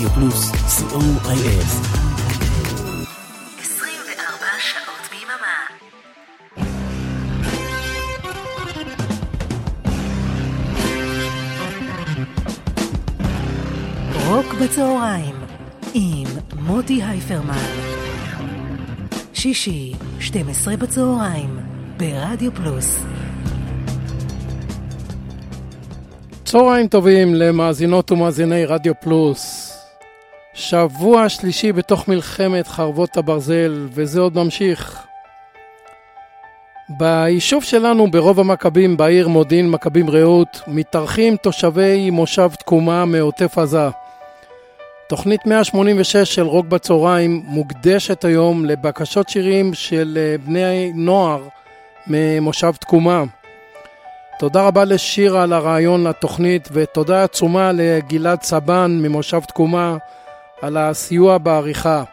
רדיו פלוס, co.il 24 שעות ביממה. רוק בצהריים עם מוטי הייפרמן. שישי, 12 בצהריים, ברדיו פלוס. צהריים טובים למאזינות ומאזיני רדיו פלוס. שבוע שלישי בתוך מלחמת חרבות הברזל, וזה עוד ממשיך. ביישוב שלנו, ברוב המכבים בעיר מודיעין מכבים רעות, מתארחים תושבי מושב תקומה מעוטף עזה. תוכנית 186 של רוק בצהריים מוקדשת היום לבקשות שירים של אה, בני נוער ממושב תקומה. תודה רבה לשירה על הרעיון לתוכנית ותודה עצומה לגלעד סבן ממושב תקומה על הסיוע בעריכה.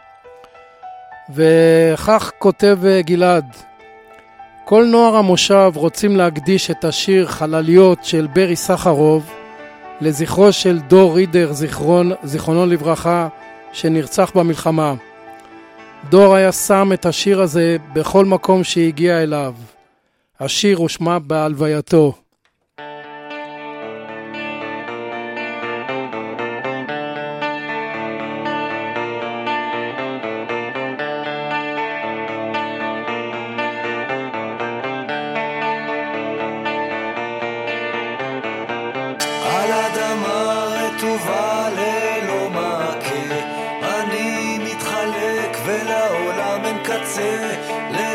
וכך כותב אה, גלעד: כל נוער המושב רוצים להקדיש את השיר חלליות של ברי סחרוב לזכרו של דור רידר, זיכרון, זיכרונו לברכה, שנרצח במלחמה. דור היה שם את השיר הזה בכל מקום שהגיע אליו. השיר הושמע בהלווייתו. ולעולם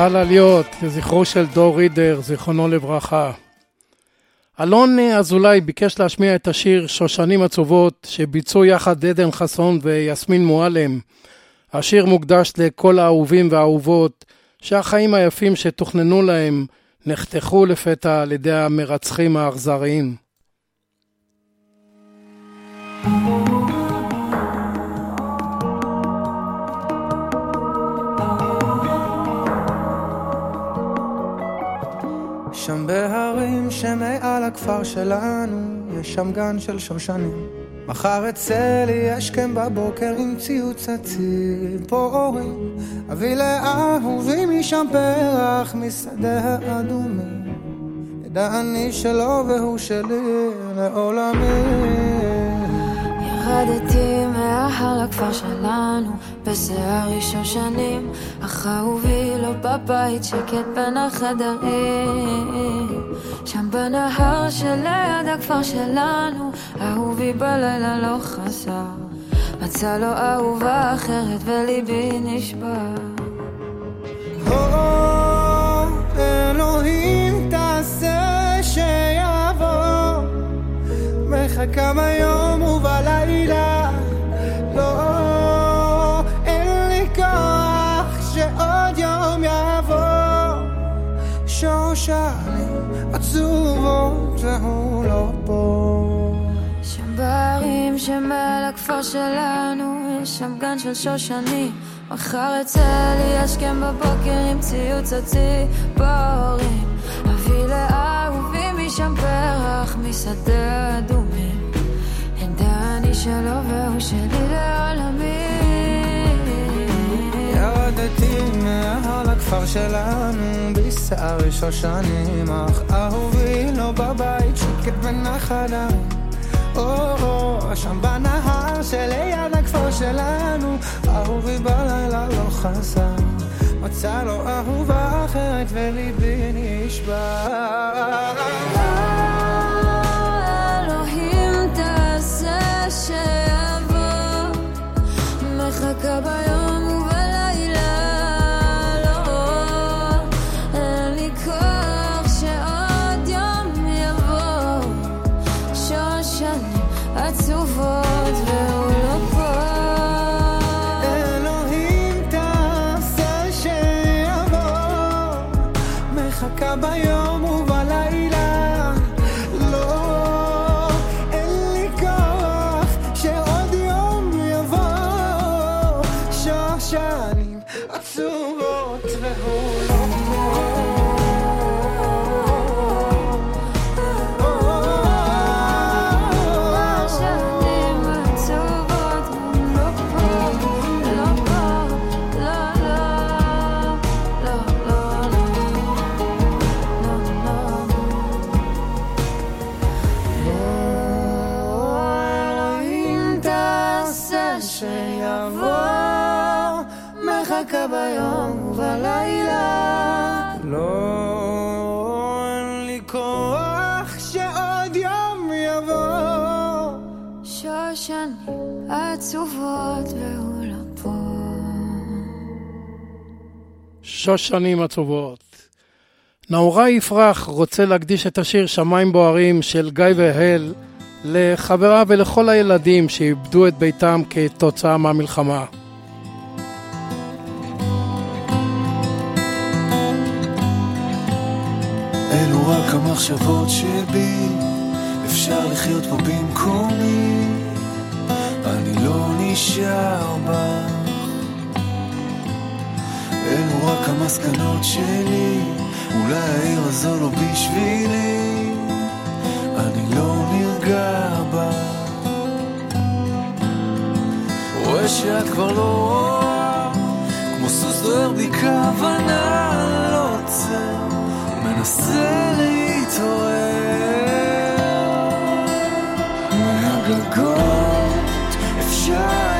מיכל עליות, לזכרו של דור רידר, זיכרונו לברכה. אלון אזולאי ביקש להשמיע את השיר שושנים עצובות שביצעו יחד עדן חסון ויסמין מועלם. השיר מוקדש לכל האהובים והאהובות שהחיים היפים שתוכננו להם נחתכו לפתע על ידי המרצחים האכזריים. שם בהרים שמעל הכפר שלנו, יש שם גן של שושנים. מחר אצא לי השכם בבוקר עם ציוץ הציפורים. אביא לאהובי משם פרח משדה האדומים. ידע אני שלו והוא שלי לעולמי. ירדתי מההר לכפר שלנו, בשיער שושנים, אך אהובי לא בבית שקט בין החדרים. שם בנהר שליד הכפר שלנו, אהובי בלילה לא חזר. מצא לו אהובה אחרת וליבי נשבר. אלוהים תעשה שיבוא, מחכה ביום ובלילה, לא, אין לי כוח שעוד יום יבוא, שושנים עצובות והוא לא פה. שם בערים הכפר שלנו, יש שם גן של שושנים. מחר אצא לי השכם בבוקר עם ציוץ. אביא משם פרח משדה אדומים. עמדה אני שלו והוא שלי לעולמי. ירדתי מההר לכפר שלנו בשער שושנים אך אהובי לא בבית שקט בין החדרים או שם בנהר שליד הכפר שלנו אהובי בלילה לא חזר מצא לו אהובה אחרת וליבי נשבר שושנים עצובות. נאורי יפרח רוצה להקדיש את השיר שמיים בוערים של גיא והל לחברה ולכל הילדים שאיבדו את ביתם כתוצאה מהמלחמה. אלו רק המחשבות שבי, אפשר לחיות פה במקומי, אני לא נשאר בך. אלו רק המסקנות שלי, אולי העיר הזו לא בשבילי, אני לא נרגע בך. רואה שאת כבר לא רואה, כמו סוס דוהר בי כוונה, לא עוצר, מנסה להתעורר. מהגגות אפשר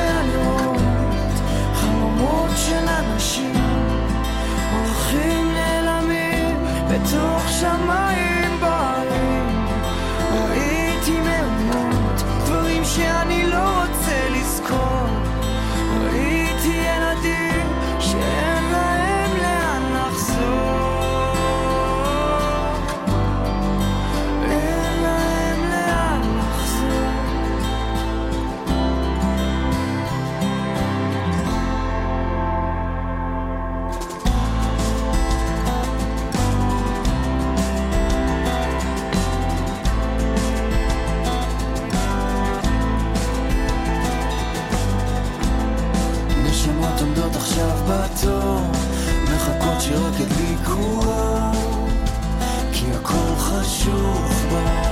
שוב בא.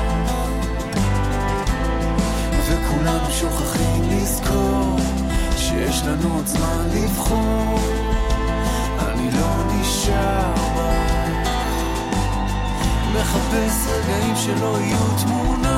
וכולם שוכחים לזכור שיש לנו עוד זמן לבחור. אני לא נשאר בה. מחפש רגעים שלא יהיו תמונה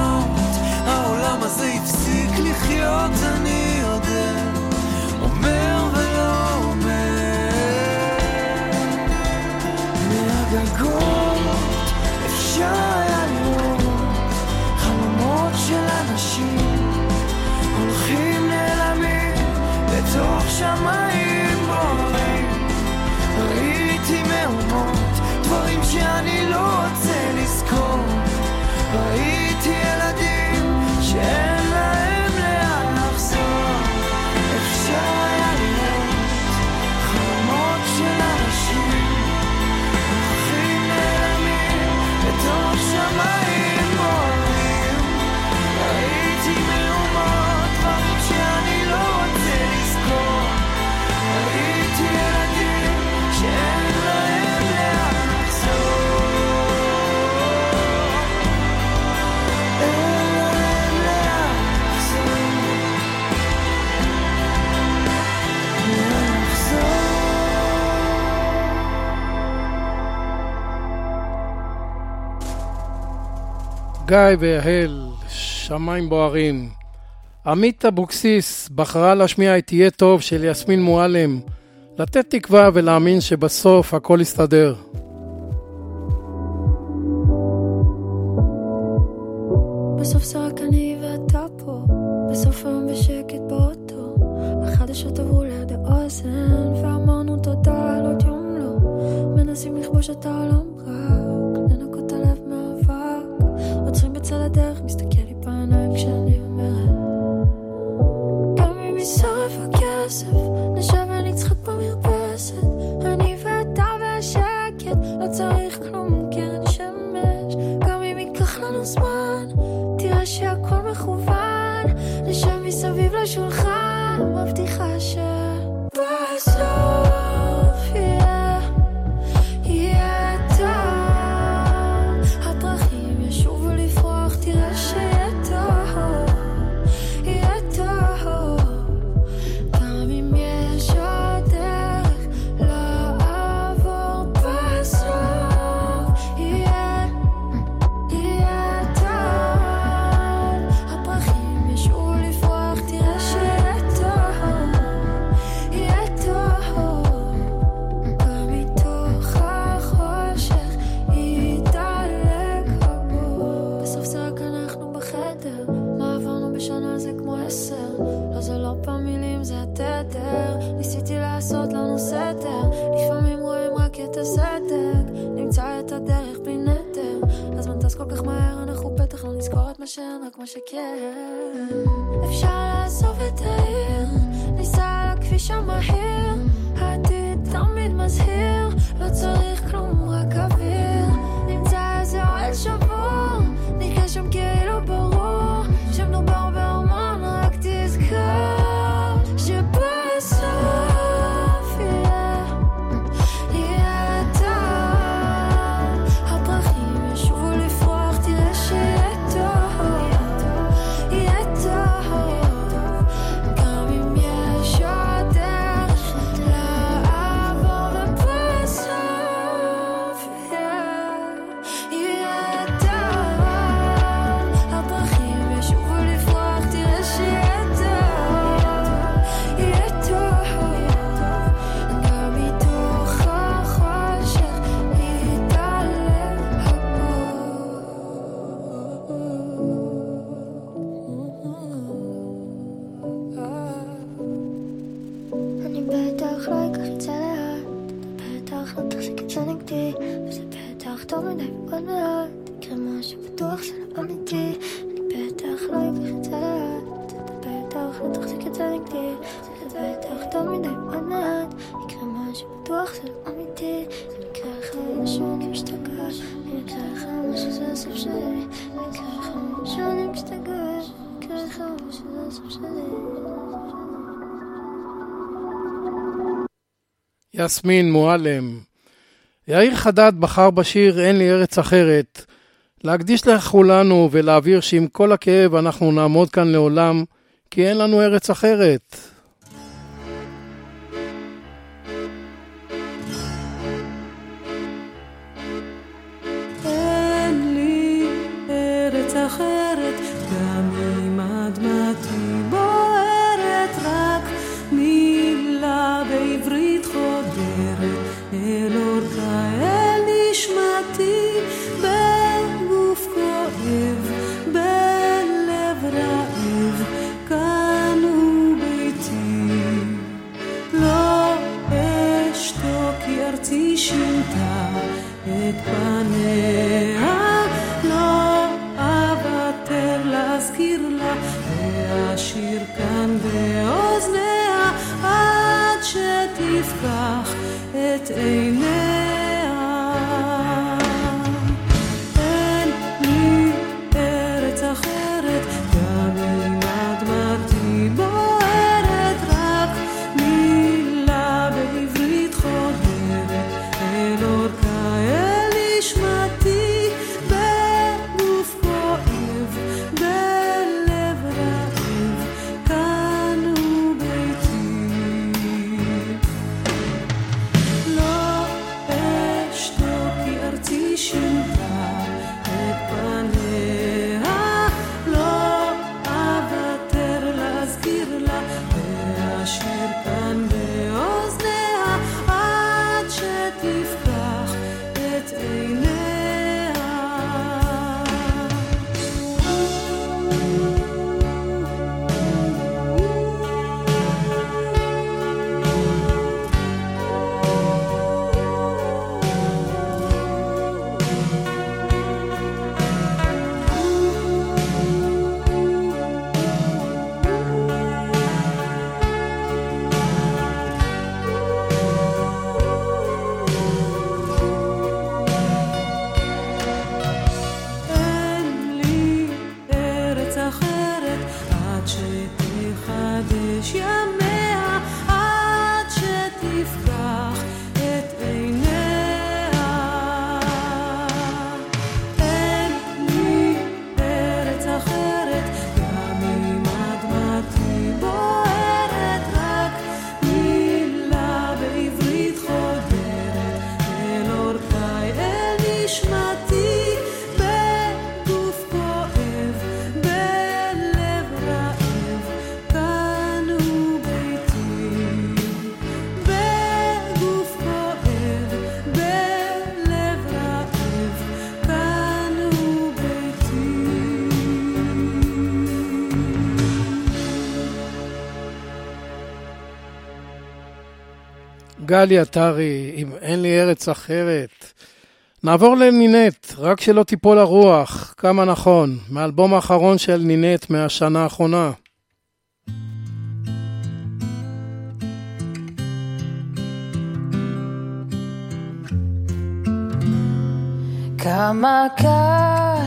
גיא ויהל, שמיים בוערים. עמית אבוקסיס בחרה להשמיע את תהיה טוב" של יסמין מועלם, לתת תקווה ולהאמין שבסוף הכל יסתדר. בסוף סוף צריך כלום קרן שמש. גם אם ייקח לנו זמן תראה שהכל מכוון. נשב מסביב לשולחן. יסמין מועלם. יאיר חדד בחר בשיר "אין לי ארץ אחרת" להקדיש לכולנו ולהבהיר שעם כל הכאב אנחנו נעמוד כאן לעולם, כי אין לנו ארץ אחרת. גלי עטרי, אם אין לי ארץ אחרת. נעבור לנינט, רק שלא תיפול הרוח, כמה נכון, מאלבום האחרון של נינט מהשנה האחרונה. כמה קל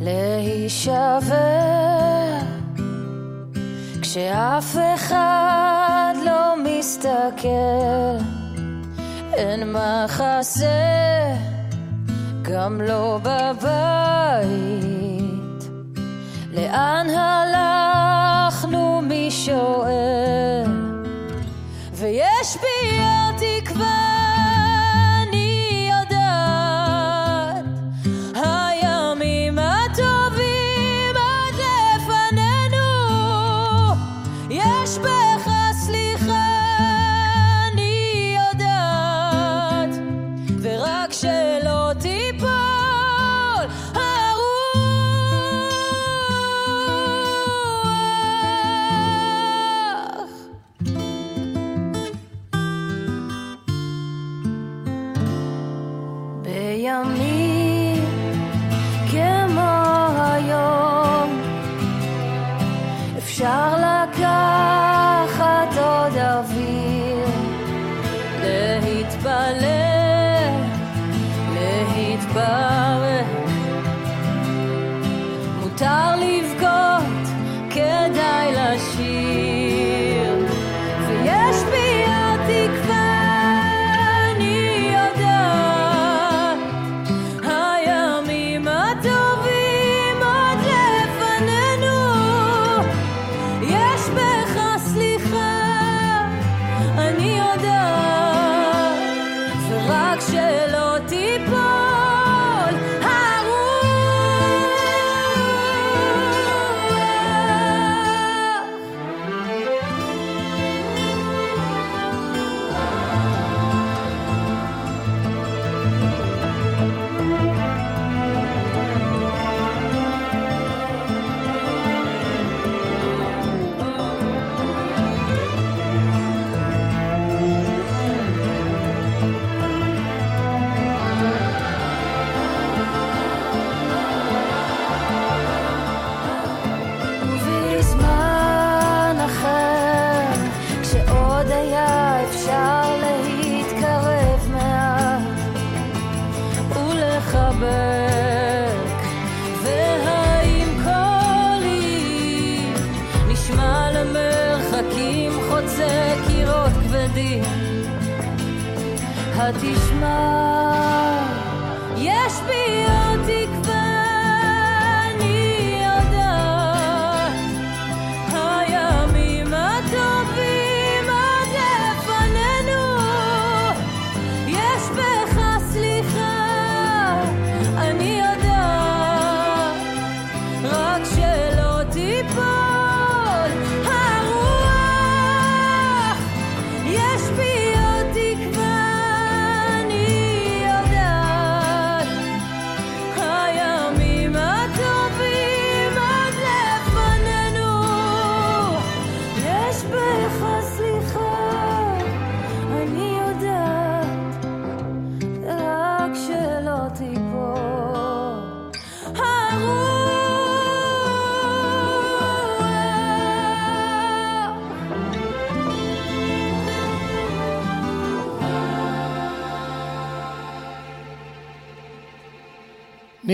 להישבר כשאף אחד לא מסתכל, אין מחסה, גם לא בבית. לאן הלכנו מי שואל? ויש בי התקווה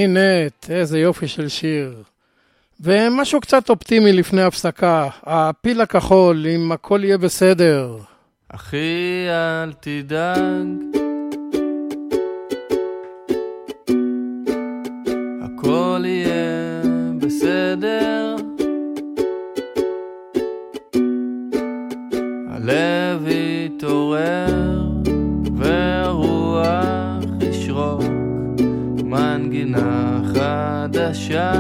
נינט, איזה יופי של שיר. ומשהו קצת אופטימי לפני הפסקה, הפיל הכחול, אם הכל יהיה בסדר. אחי, אל תדאג. הכל יהיה בסדר. חדשה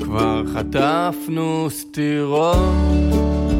כבר חטפנו סטירות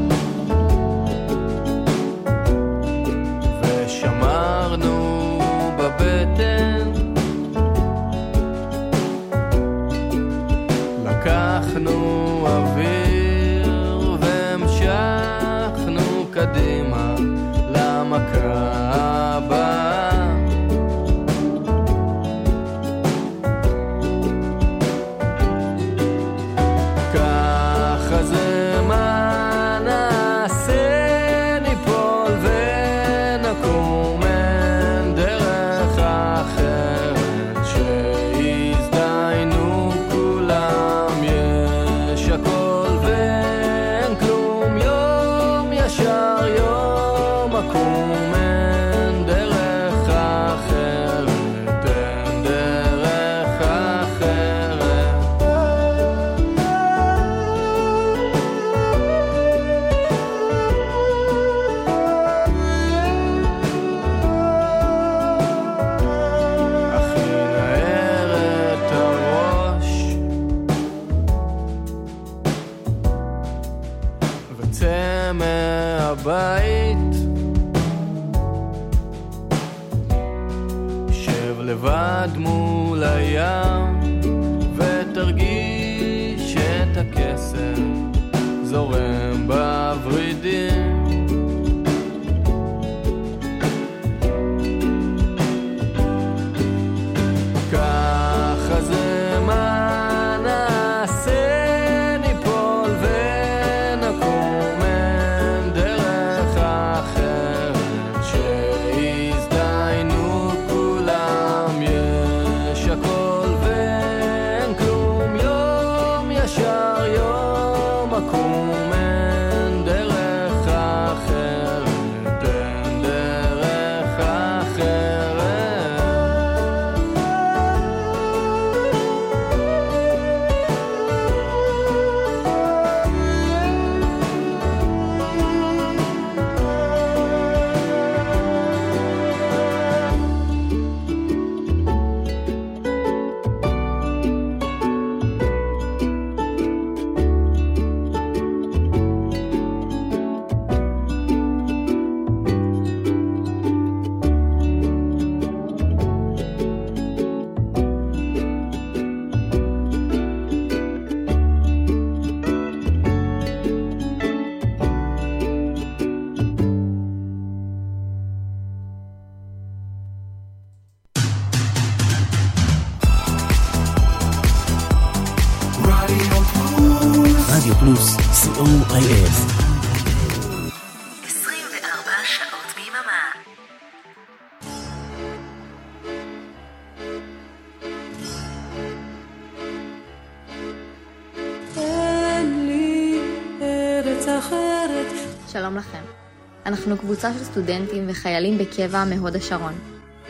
קבוצה של סטודנטים וחיילים בקבע מהוד השרון.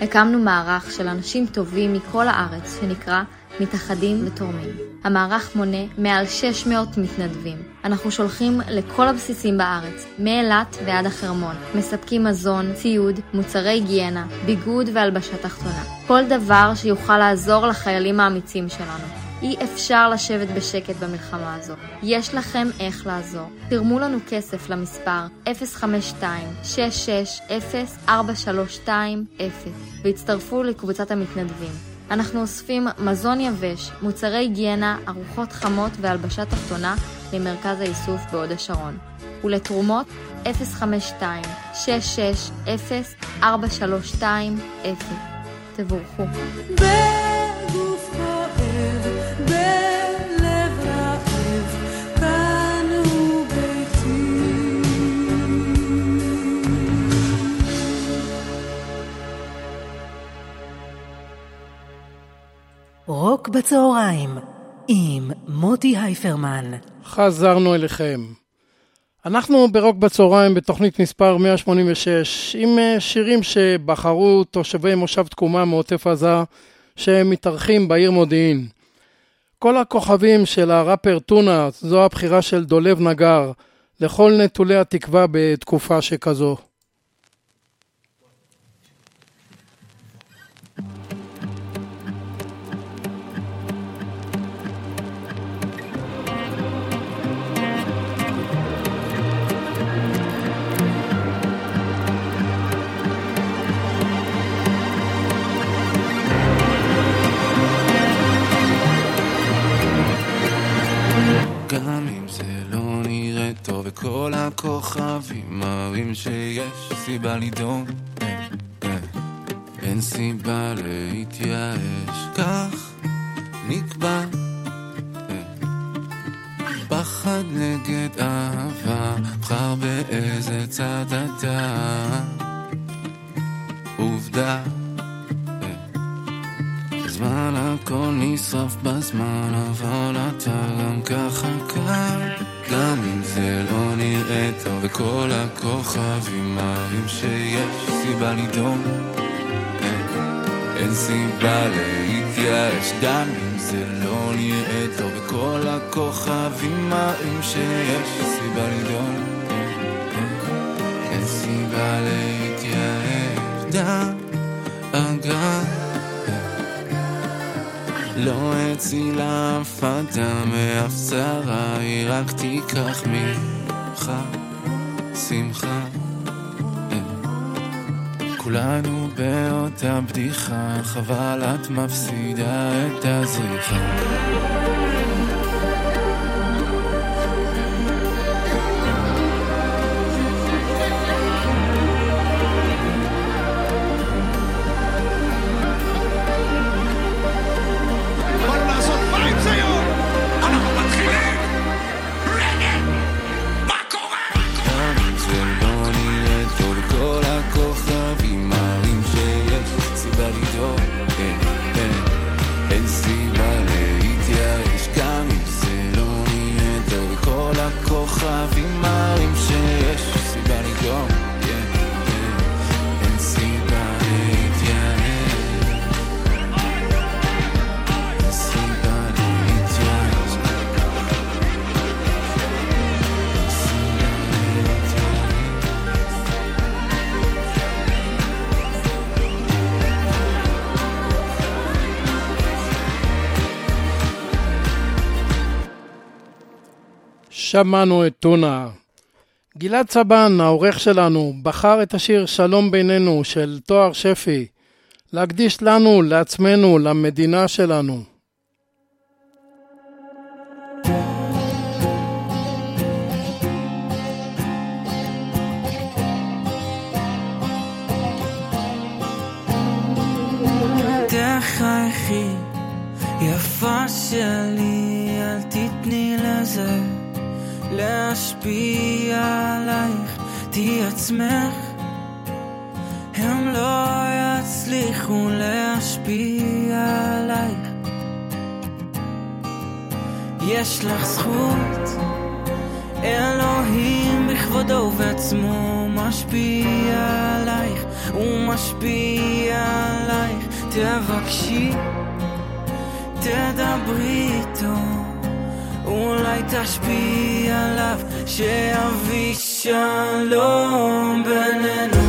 הקמנו מערך של אנשים טובים מכל הארץ שנקרא מתאחדים ותורמים. המערך מונה מעל 600 מתנדבים. אנחנו שולחים לכל הבסיסים בארץ, מאילת ועד החרמון. מספקים מזון, ציוד, מוצרי היגיינה, ביגוד והלבשה תחתונה. כל דבר שיוכל לעזור לחיילים האמיצים שלנו. אי אפשר לשבת בשקט במלחמה הזו. יש לכם איך לעזור. תרמו לנו כסף למספר 052-660-4320 והצטרפו לקבוצת המתנדבים. אנחנו אוספים מזון יבש, מוצרי היגיינה, ארוחות חמות והלבשה תחתונה למרכז האיסוף בהוד השרון. ולתרומות 052-660-4320. תבורכו. רוק בצהריים עם מוטי הייפרמן. חזרנו אליכם. אנחנו ברוק בצהריים בתוכנית מספר 186 עם אה, שירים שבחרו תושבי מושב תקומה מעוטף עזה שמתארחים בעיר מודיעין. כל הכוכבים של הראפר טונה זו הבחירה של דולב נגר לכל נטולי התקווה בתקופה שכזו. מראים שיש סיבה לדאוג. אין סיבה להתייאש. כך נקבע. פחד נגד אהבה, בחר באיזה צד אתה. עובדה. בזמן הכל נשרף בזמן, אבל אתה גם ככה קל. גם אם זה לא נראה טוב, וכל הכוכבים מראים שיש סיבה לדאוג. אין, אין סיבה להתייאש, גם אם זה לא נראה טוב, וכל הכוכבים מראים שיש סיבה לדאוג. אין סיבה להתייאש, דאגה. לא הצילה אף אדם מאף צרה, היא רק תיקח ממך שמחה. כולנו באותה בדיחה, חבל את מפסידה את הזריחה. שמענו את טונה. גלעד צבן, העורך שלנו, בחר את השיר "שלום בינינו" של תואר שפי, להקדיש לנו, לעצמנו, למדינה שלנו. יפה שלי, אל תתני לזה להשפיע עלייך, תהי עצמך. הם לא יצליחו להשפיע עלייך. יש לך זכות, אלוהים בכבודו ובעצמו משפיע עלייך, הוא משפיע עלייך, תבקשי, תדברי איתו, אולי תשפיע עליו, שיביא שלום בינינו,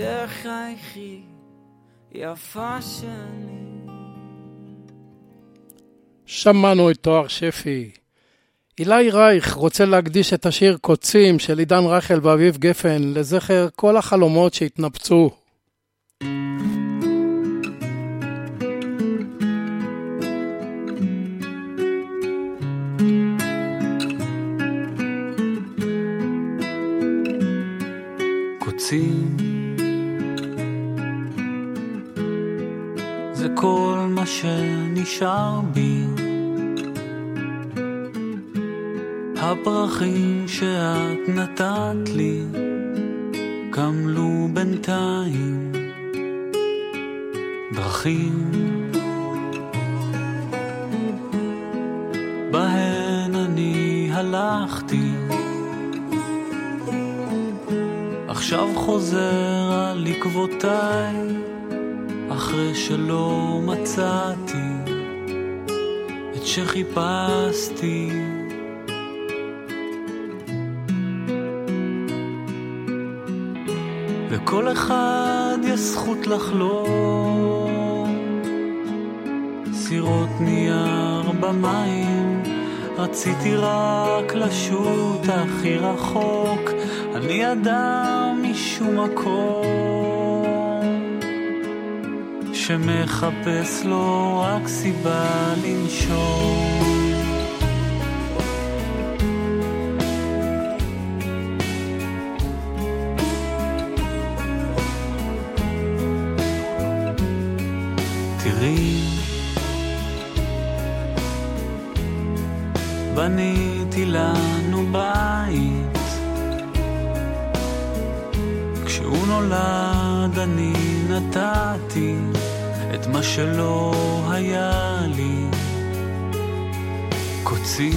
תחייכי, יפה שלי. שמענו את תואר שפי. אילי רייך רוצה להקדיש את השיר קוצים של עידן רחל ואביב גפן לזכר כל החלומות שהתנפצו. שנשאר בי. הפרחים שאת נתת לי קמלו בינתיים. דרכים בהן אני הלכתי. עכשיו חוזר על עקבותיי, אחרי שלא מצאתי את שחיפשתי. לכל אחד יש זכות לחלום, סירות נייר במים, רציתי רק לשוט הכי רחוק, אני אדם משום מקום, שמחפש לו רק סיבה לנשום. תראי, בניתי לנו בית. כשהוא נולד אני נתתי את מה שלא היה לי. קוצים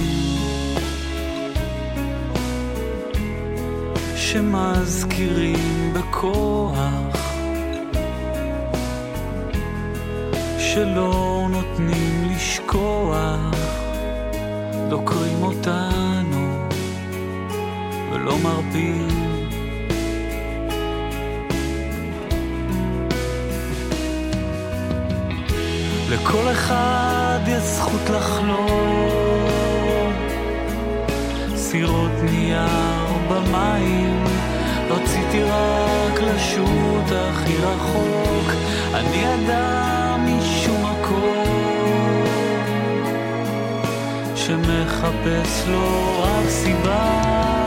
שמזכירים בכוח שלא נותנים לשכוח, דוקרים אותנו ולא מרפים. לכל אחד יש זכות לחלום. סירות נייר במים, רציתי רק לשוט הכי רחוק, אני אדם משום מקום, שמחפש לו רק סיבה.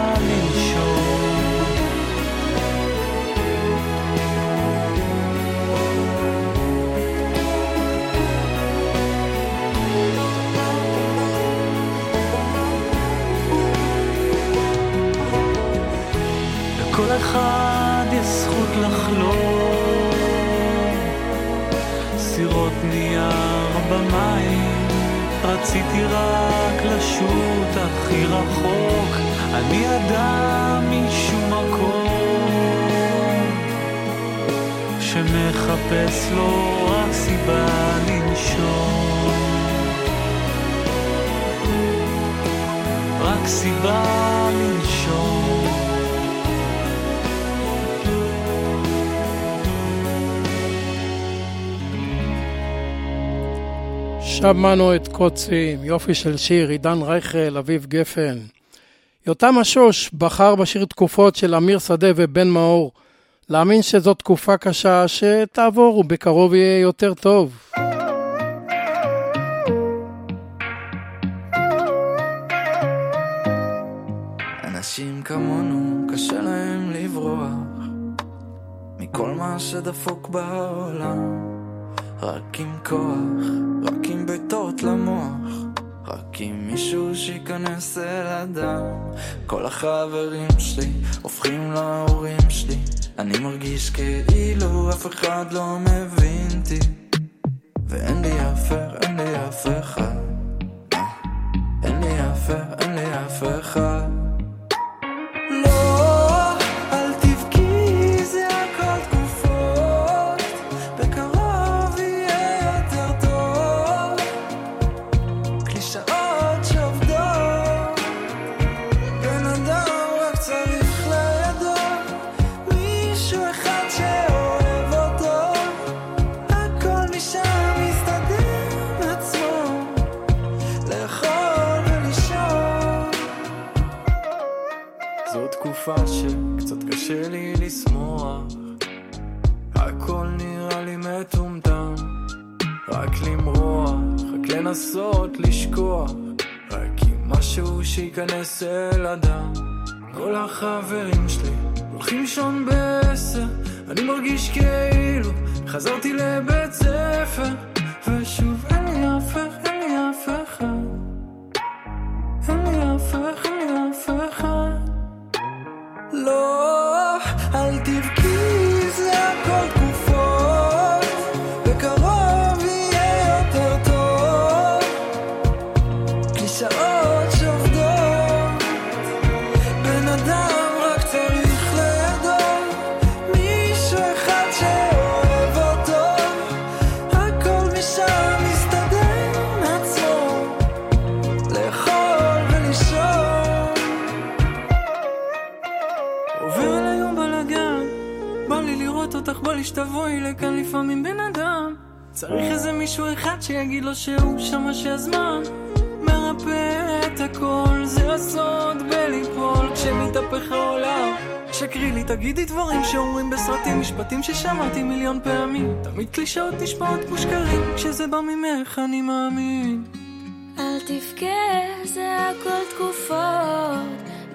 אחד יש זכות לחלום, סירות נייר במים, רציתי רק לשוט הכי רחוק, אני אדם משום מקום, שמחפש לו רק סיבה לנשום. רק סיבה לנשום. שמענו את קוצים, יופי של שיר, עידן רייכל, אביב גפן. יותם השוש בחר בשיר תקופות של אמיר שדה ובן מאור. להאמין שזו תקופה קשה שתעבור ובקרוב יהיה יותר טוב. אנשים כמונו קשה להם לברוח מכל מה שדפוק בעולם רק עם כוח, רק עם ביתות למוח רק עם מישהו שייכנס אל הדם. כל החברים שלי הופכים להורים שלי. אני מרגיש כאילו אף אחד לא מבין אותי. ואין לי אף, אין לי אף אחד. אה, אין לי אף, אין לי אף אחד לנסות לשכוח רק עם משהו שייכנס אל הדם. כל החברים שלי הולכים לישון בעשר אני מרגיש כאילו חזרתי לבית ספר ושוב אין לי אף אחד, שתבואי לכאן לפעמים בן אדם. צריך איזה מישהו אחד שיגיד לו שהוא שמה שהזמן. מרפא את הכל זה הסוד בליפול. כשמתהפך העולם שקרי לי, תגידי דברים שאומרים בסרטים. משפטים ששמעתי מיליון פעמים. תמיד קלישאות נשמעות כמו שקרים. כשזה בא ממך אני מאמין. אל תבכה, זה הכל תקופות,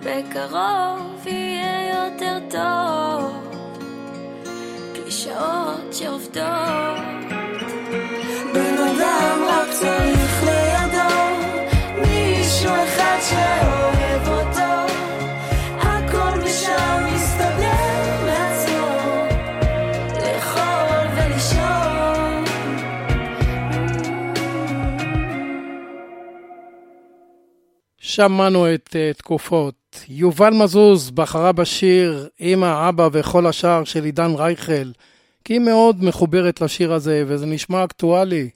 בקרוב יהיה יותר טוב. קלישאות שעובדות. בן אדם רק צריך לידו מישהו אחד שאוהב אותו הכל משם מסתדר מעצמו לאכול ולישון שמענו את uh, תקופות. יובל מזוז בחרה בשיר אמא, אבא וכל השאר של עידן רייכל, כי היא מאוד מחוברת לשיר הזה וזה נשמע אקטואלי.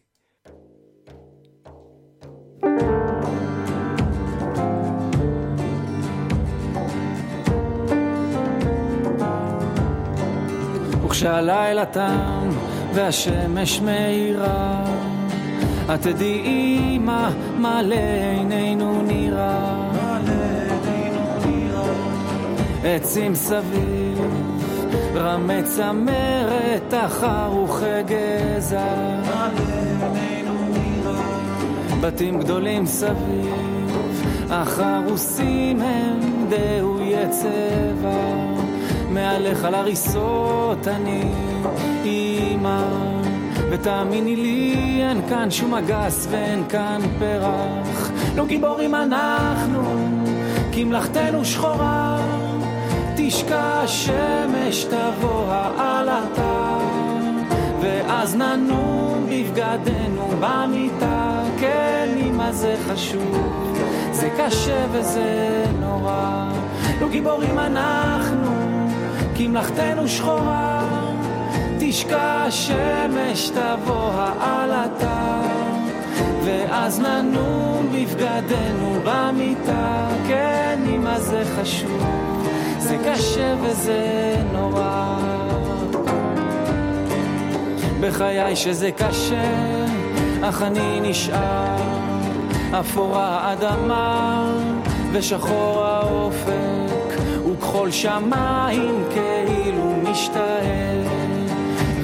וכשהלילה תם והשמש מאירה, את תדעי מה מעלה עינינו נראה. עצים סביב, רמי צמרת, תחר וכגזע. בתים גדולים סביב, החרוסים הם דהויי צבע, מהלך על הריסות אני אימא. ותאמיני לי, אין כאן שום אגס ואין כאן פרח. לא גיבורים אנחנו, כי מלאכתנו שחורה. תשקע השמש, תבוא העלתה, ואז ננום בבגדנו במיטה. כן, אמא זה חשוב, זה קשה וזה נורא. לא גיבורים אנחנו, כי מלאכתנו שחורה. תשקע השמש, תבוא העלתה, ואז ננום בבגדנו במיטה. כן, אמא זה חשוב, זה קשה וזה נורא. בחיי שזה קשה, אך אני נשאר. אפורה האדמה ושחור האופק, וכחול שמיים כאילו משתעל.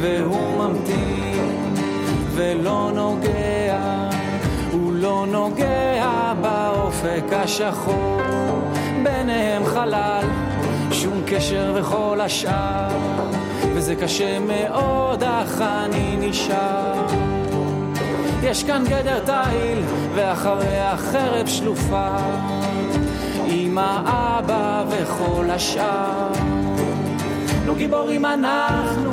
והוא ממתין ולא נוגע, הוא לא נוגע באופק השחור, ביניהם חלל, שום קשר וכל השאר, וזה קשה מאוד, אך אני נשאר. יש כאן גדר תיל, ואחריה חרב שלופה, עם האבא וכל השאר. לא גיבורים אנחנו,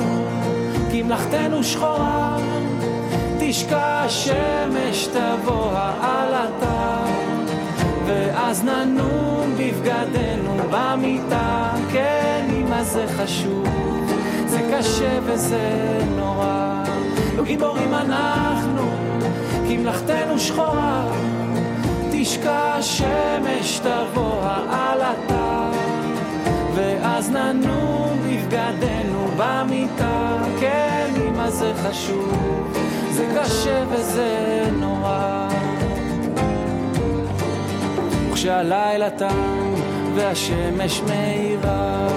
כי מלאכתנו שחורה, תשקע השמש תבוא העלתה, ואז ננום בבגדנו במיטה, כן אמא זה חשוב, זה קשה וזה נורא, לא גיבורים אנחנו, כי מלאכתנו שחורה, תשקע השמש תבוא העלתה, ואז ננום בבגדנו במיטה, כן, אמא זה חשוב, זה קשה וזה נורא. וכשהלילה תם והשמש מאירה,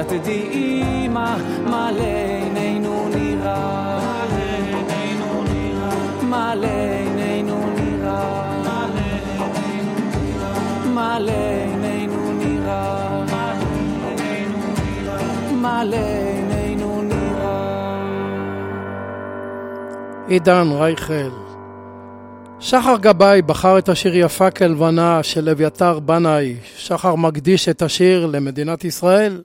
את תדעי אמא, מה לעינינו נראה. מה לעינינו נראה. מה לעינינו נראה. מה לעינינו נראה. עידן רייכל. שחר גבאי בחר את השיר יפה כלבנה של אביתר בנאי. שחר מקדיש את השיר למדינת ישראל.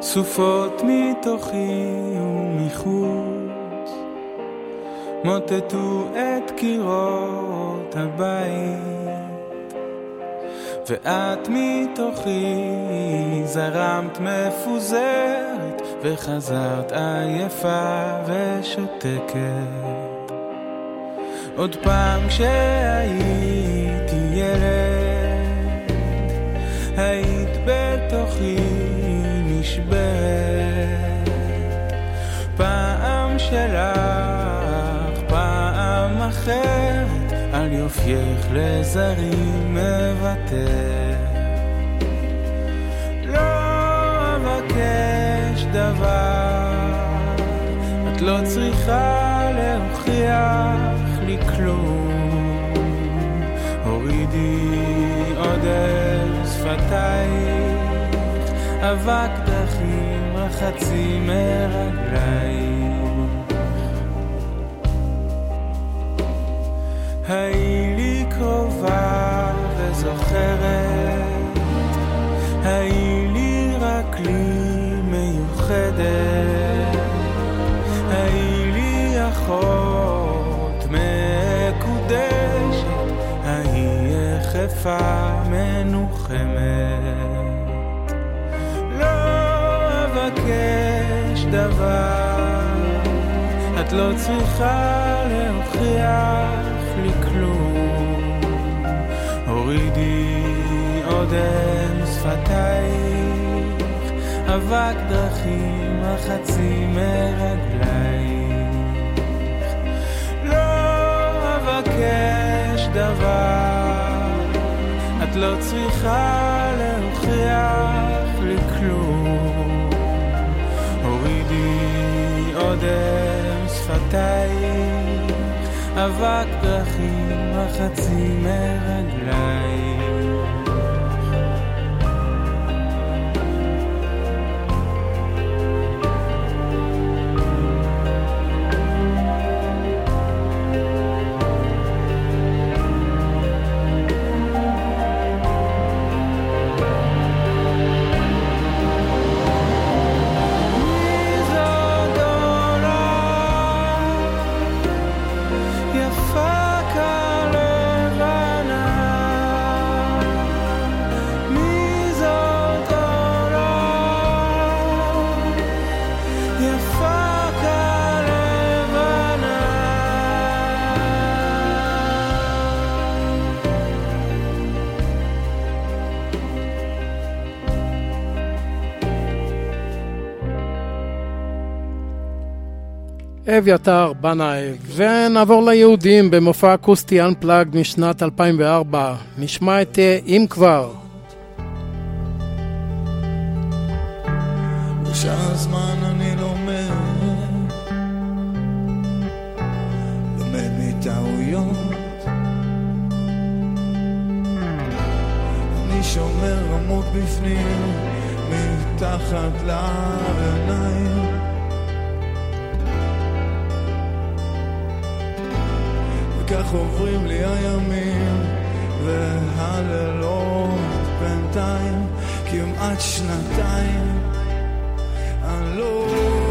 סופות מתוכי ומחוץ מוטטו את קירות הבית ואת מתוכי זרמת מפוזרת וחזרת עייפה ושותקת עוד פעם כשהייתי ילד היית בתוכי נשברת. פעם שלך, פעם אחרת על יופייך לזרים מוותר אבק דרכים רחצי מרגליים. היי לי קרובה וזוכרת היי לי רק לי מיוחדת. היי לי אחות מקודשת היי יחפה מנוחמת לבקש דבר, את לא צריכה להוכיח לי כלום. הורידי עודן שפתייך, אבק דרכים החצי מרגלייך. לא אבקש דבר, את לא צריכה להוכיח לי כלום. קודם שפתייך, אבק דרכים מחצי מרגלייך. אביתר בנאי, ונעבור ליהודים במופע אקוסטי אנפלאג משנת 2004. נשמע את אה, אם כבר. שהזמן אני לומד, לומד מטעויות. אני שומר עמוק בפנים, מתחת לעיניים. כך עוברים לי הימים והלילות בינתיים כמעט שנתיים. אני לא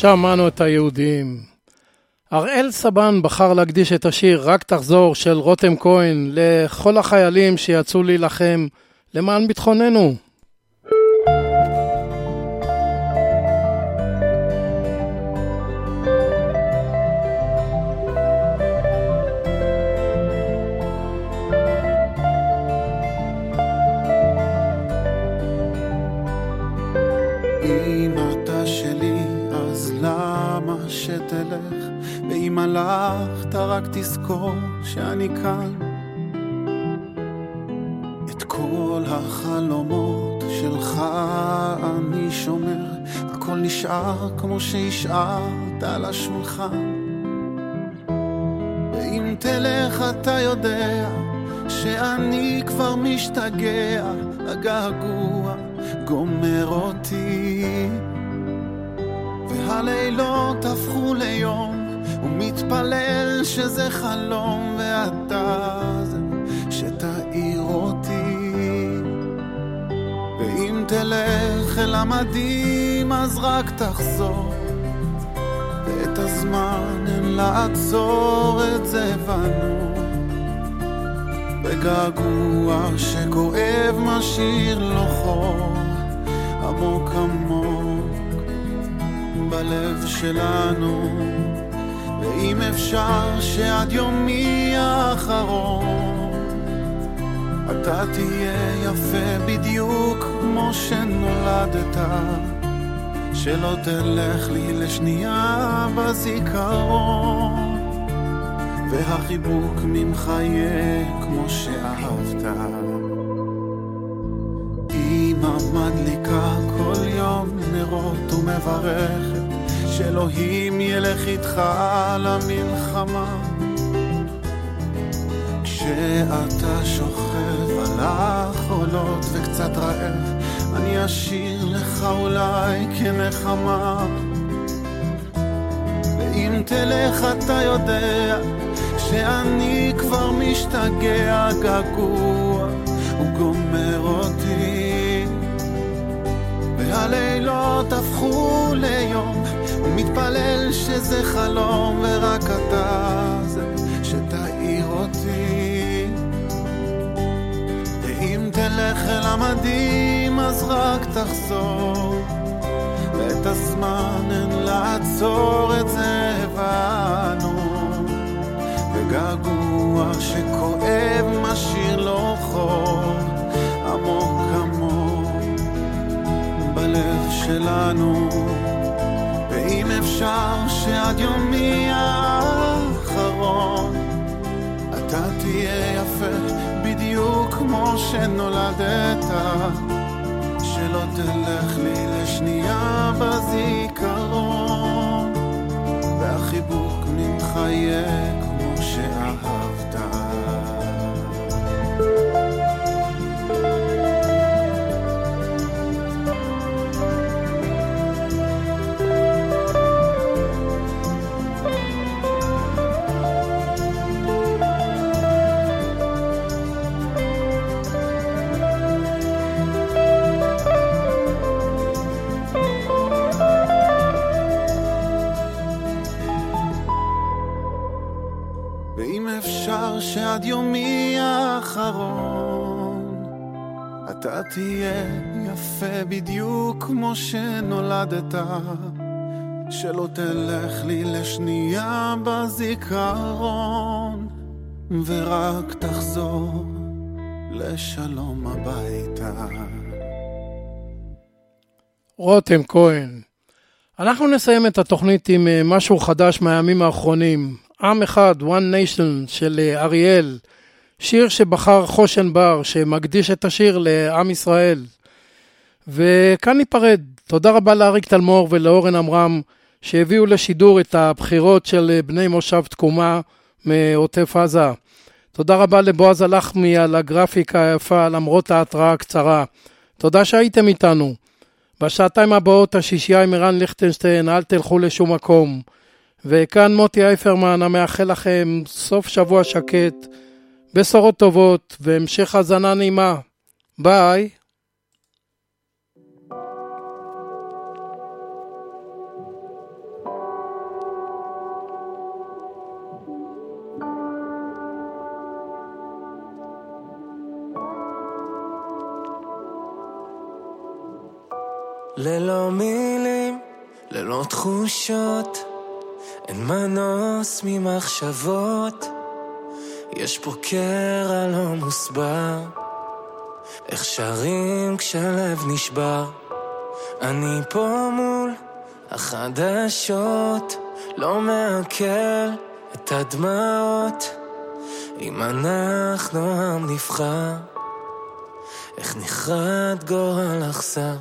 שמענו את היהודים. הראל סבן בחר להקדיש את השיר "רק תחזור" של רותם כהן לכל החיילים שיצאו להילחם למען ביטחוננו. הלכת רק תזכור שאני כאן. את כל החלומות שלך אני שומר, הכל נשאר כמו שהשארת על השולחן. ואם תלך אתה יודע שאני כבר משתגע, הגעגוע גומר אותי. והלילות הפכו ליום, ומתפלל שזה חלום, ואתה זה שתאיר אותי. ואם תלך אל המדים, אז רק תחזור. ואת הזמן אין לעצור, את זה הבנו. בגעגוע שכואב משאיר לו חור עמוק עמוק בלב שלנו ואם אפשר שעד יומי האחרון אתה תהיה יפה בדיוק כמו שנולדת? שלא תלך לי לשנייה בזיכרון. והחיבוק ממך יהיה כמו שאהבת. אמא מדליקה כל יום נרות ומברכת שאלוהים ילך איתך למלחמה. כשאתה שוכב על החולות וקצת רעב, אני אשאיר לך אולי כנחמה. ואם תלך אתה יודע שאני כבר משתגע, געגוע, הוא גומר אותי. והלילות הפכו ליום, ומתפלל שזה חלום, ורק אתה זה שתאיר אותי. ואם תלך אל המדים, אז רק תחזור. ואת הזמן אין לעצור, את זה הבנו. וגעגוע שכואב משאיר לו חור עמוק עמוק בלב שלנו אפשר שעד יומי האחרון. אתה תהיה יפה בדיוק כמו שנולדת. שלא תלך לי לשנייה בזיכרון. והחיבוק ממך יהיה שעד יומי האחרון אתה תהיה יפה בדיוק כמו שנולדת שלא תלך לי לשנייה בזיכרון ורק תחזור לשלום הביתה. רותם כהן, אנחנו נסיים את התוכנית עם אה, משהו חדש מהימים האחרונים. עם אחד, One Nation של אה, אריאל, שיר שבחר חושן בר, שמקדיש את השיר לעם ישראל. וכאן ניפרד. תודה רבה לאריק תלמור ולאורן עמרם, שהביאו לשידור את הבחירות של אה, בני מושב תקומה מעוטף עזה. תודה רבה לבועז הלחמי על הגרפיקה היפה למרות ההתראה הקצרה. תודה שהייתם איתנו. בשעתיים הבאות השישייה עם ערן ליכטנשטיין, אל תלכו לשום מקום. וכאן מוטי אייפרמן המאחל לכם סוף שבוע שקט, בשורות טובות והמשך האזנה נעימה. ביי. ללא מילים, ללא תחושות אין מנוס ממחשבות, יש פה קרע לא מוסבר, איך שרים כשלב נשבר. אני פה מול החדשות, לא מעכל את הדמעות. אם אנחנו עם נבחר. איך נחרד גורל אכזר.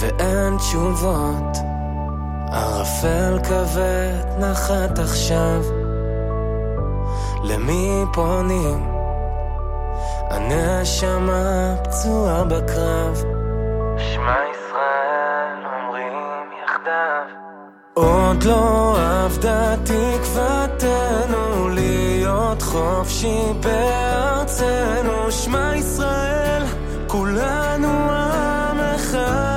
ואין תשובות ערפל כבד נחת עכשיו. למי פונים? הנשמה פצועה בקרב. שמע ישראל אומרים יחדיו. עוד לא עבדה תקוותנו להיות חופשי בארצנו. שמע ישראל כולנו עם אחד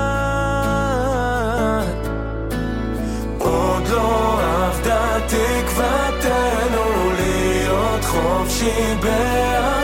חופשי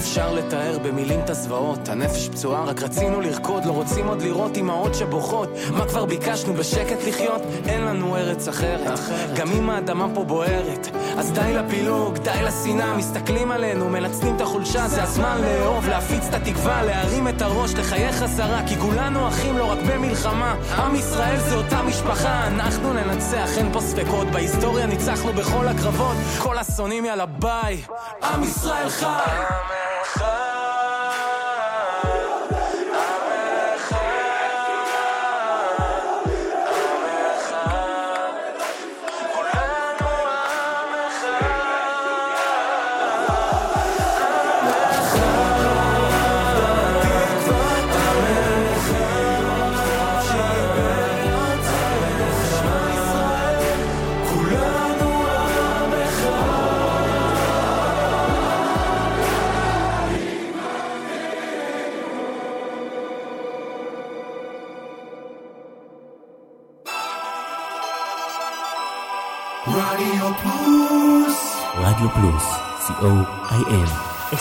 אפשר לתאר במילים את הזוועות, הנפש פצועה, רק רצינו לרקוד, לא רוצים עוד לראות אמהות שבוכות. מה כבר ביקשנו בשקט לחיות? אין לנו ארץ אחרת. אחרת. גם אם האדמה פה בוערת. אז די לפילוג, די לשנאה, מסתכלים עלינו, מנצלים את החולשה, זה הזמן לאהוב, להפיץ את התקווה, להרים את הראש, לחייך חזרה, כי כולנו אחים לא רק במלחמה. עם ישראל זה אותה משפחה, אנחנו ננצח, אין פה ספקות, בהיסטוריה ניצחנו בכל הקרבות, כל השונאים יאללה ביי. עם ישראל חי! רדיו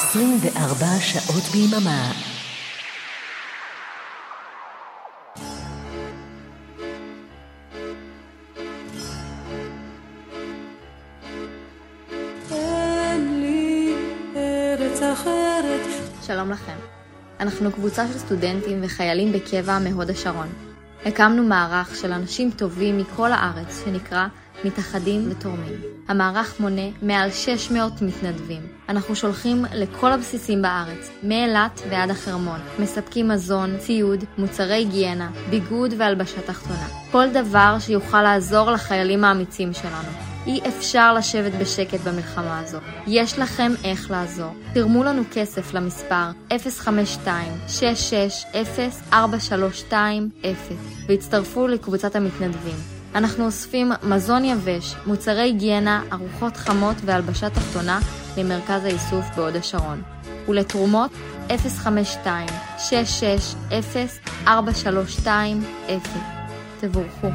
24 שעות ביממה. שלום לכם. אנחנו קבוצה של סטודנטים וחיילים בקבע מהוד השרון. הקמנו מערך של אנשים טובים מכל הארץ שנקרא מתאחדים ותורמים. המערך מונה מעל 600 מתנדבים. אנחנו שולחים לכל הבסיסים בארץ, מאילת ועד החרמון. מספקים מזון, ציוד, מוצרי היגיינה, ביגוד והלבשה תחתונה. כל דבר שיוכל לעזור לחיילים האמיצים שלנו. אי אפשר לשבת בשקט במלחמה הזו. יש לכם איך לעזור. תרמו לנו כסף למספר 052-660-4320 והצטרפו לקבוצת המתנדבים. אנחנו אוספים מזון יבש, מוצרי היגיינה, ארוחות חמות והלבשה תחתונה למרכז האיסוף בהוד השרון. ולתרומות 052-660-4320. תבורכו.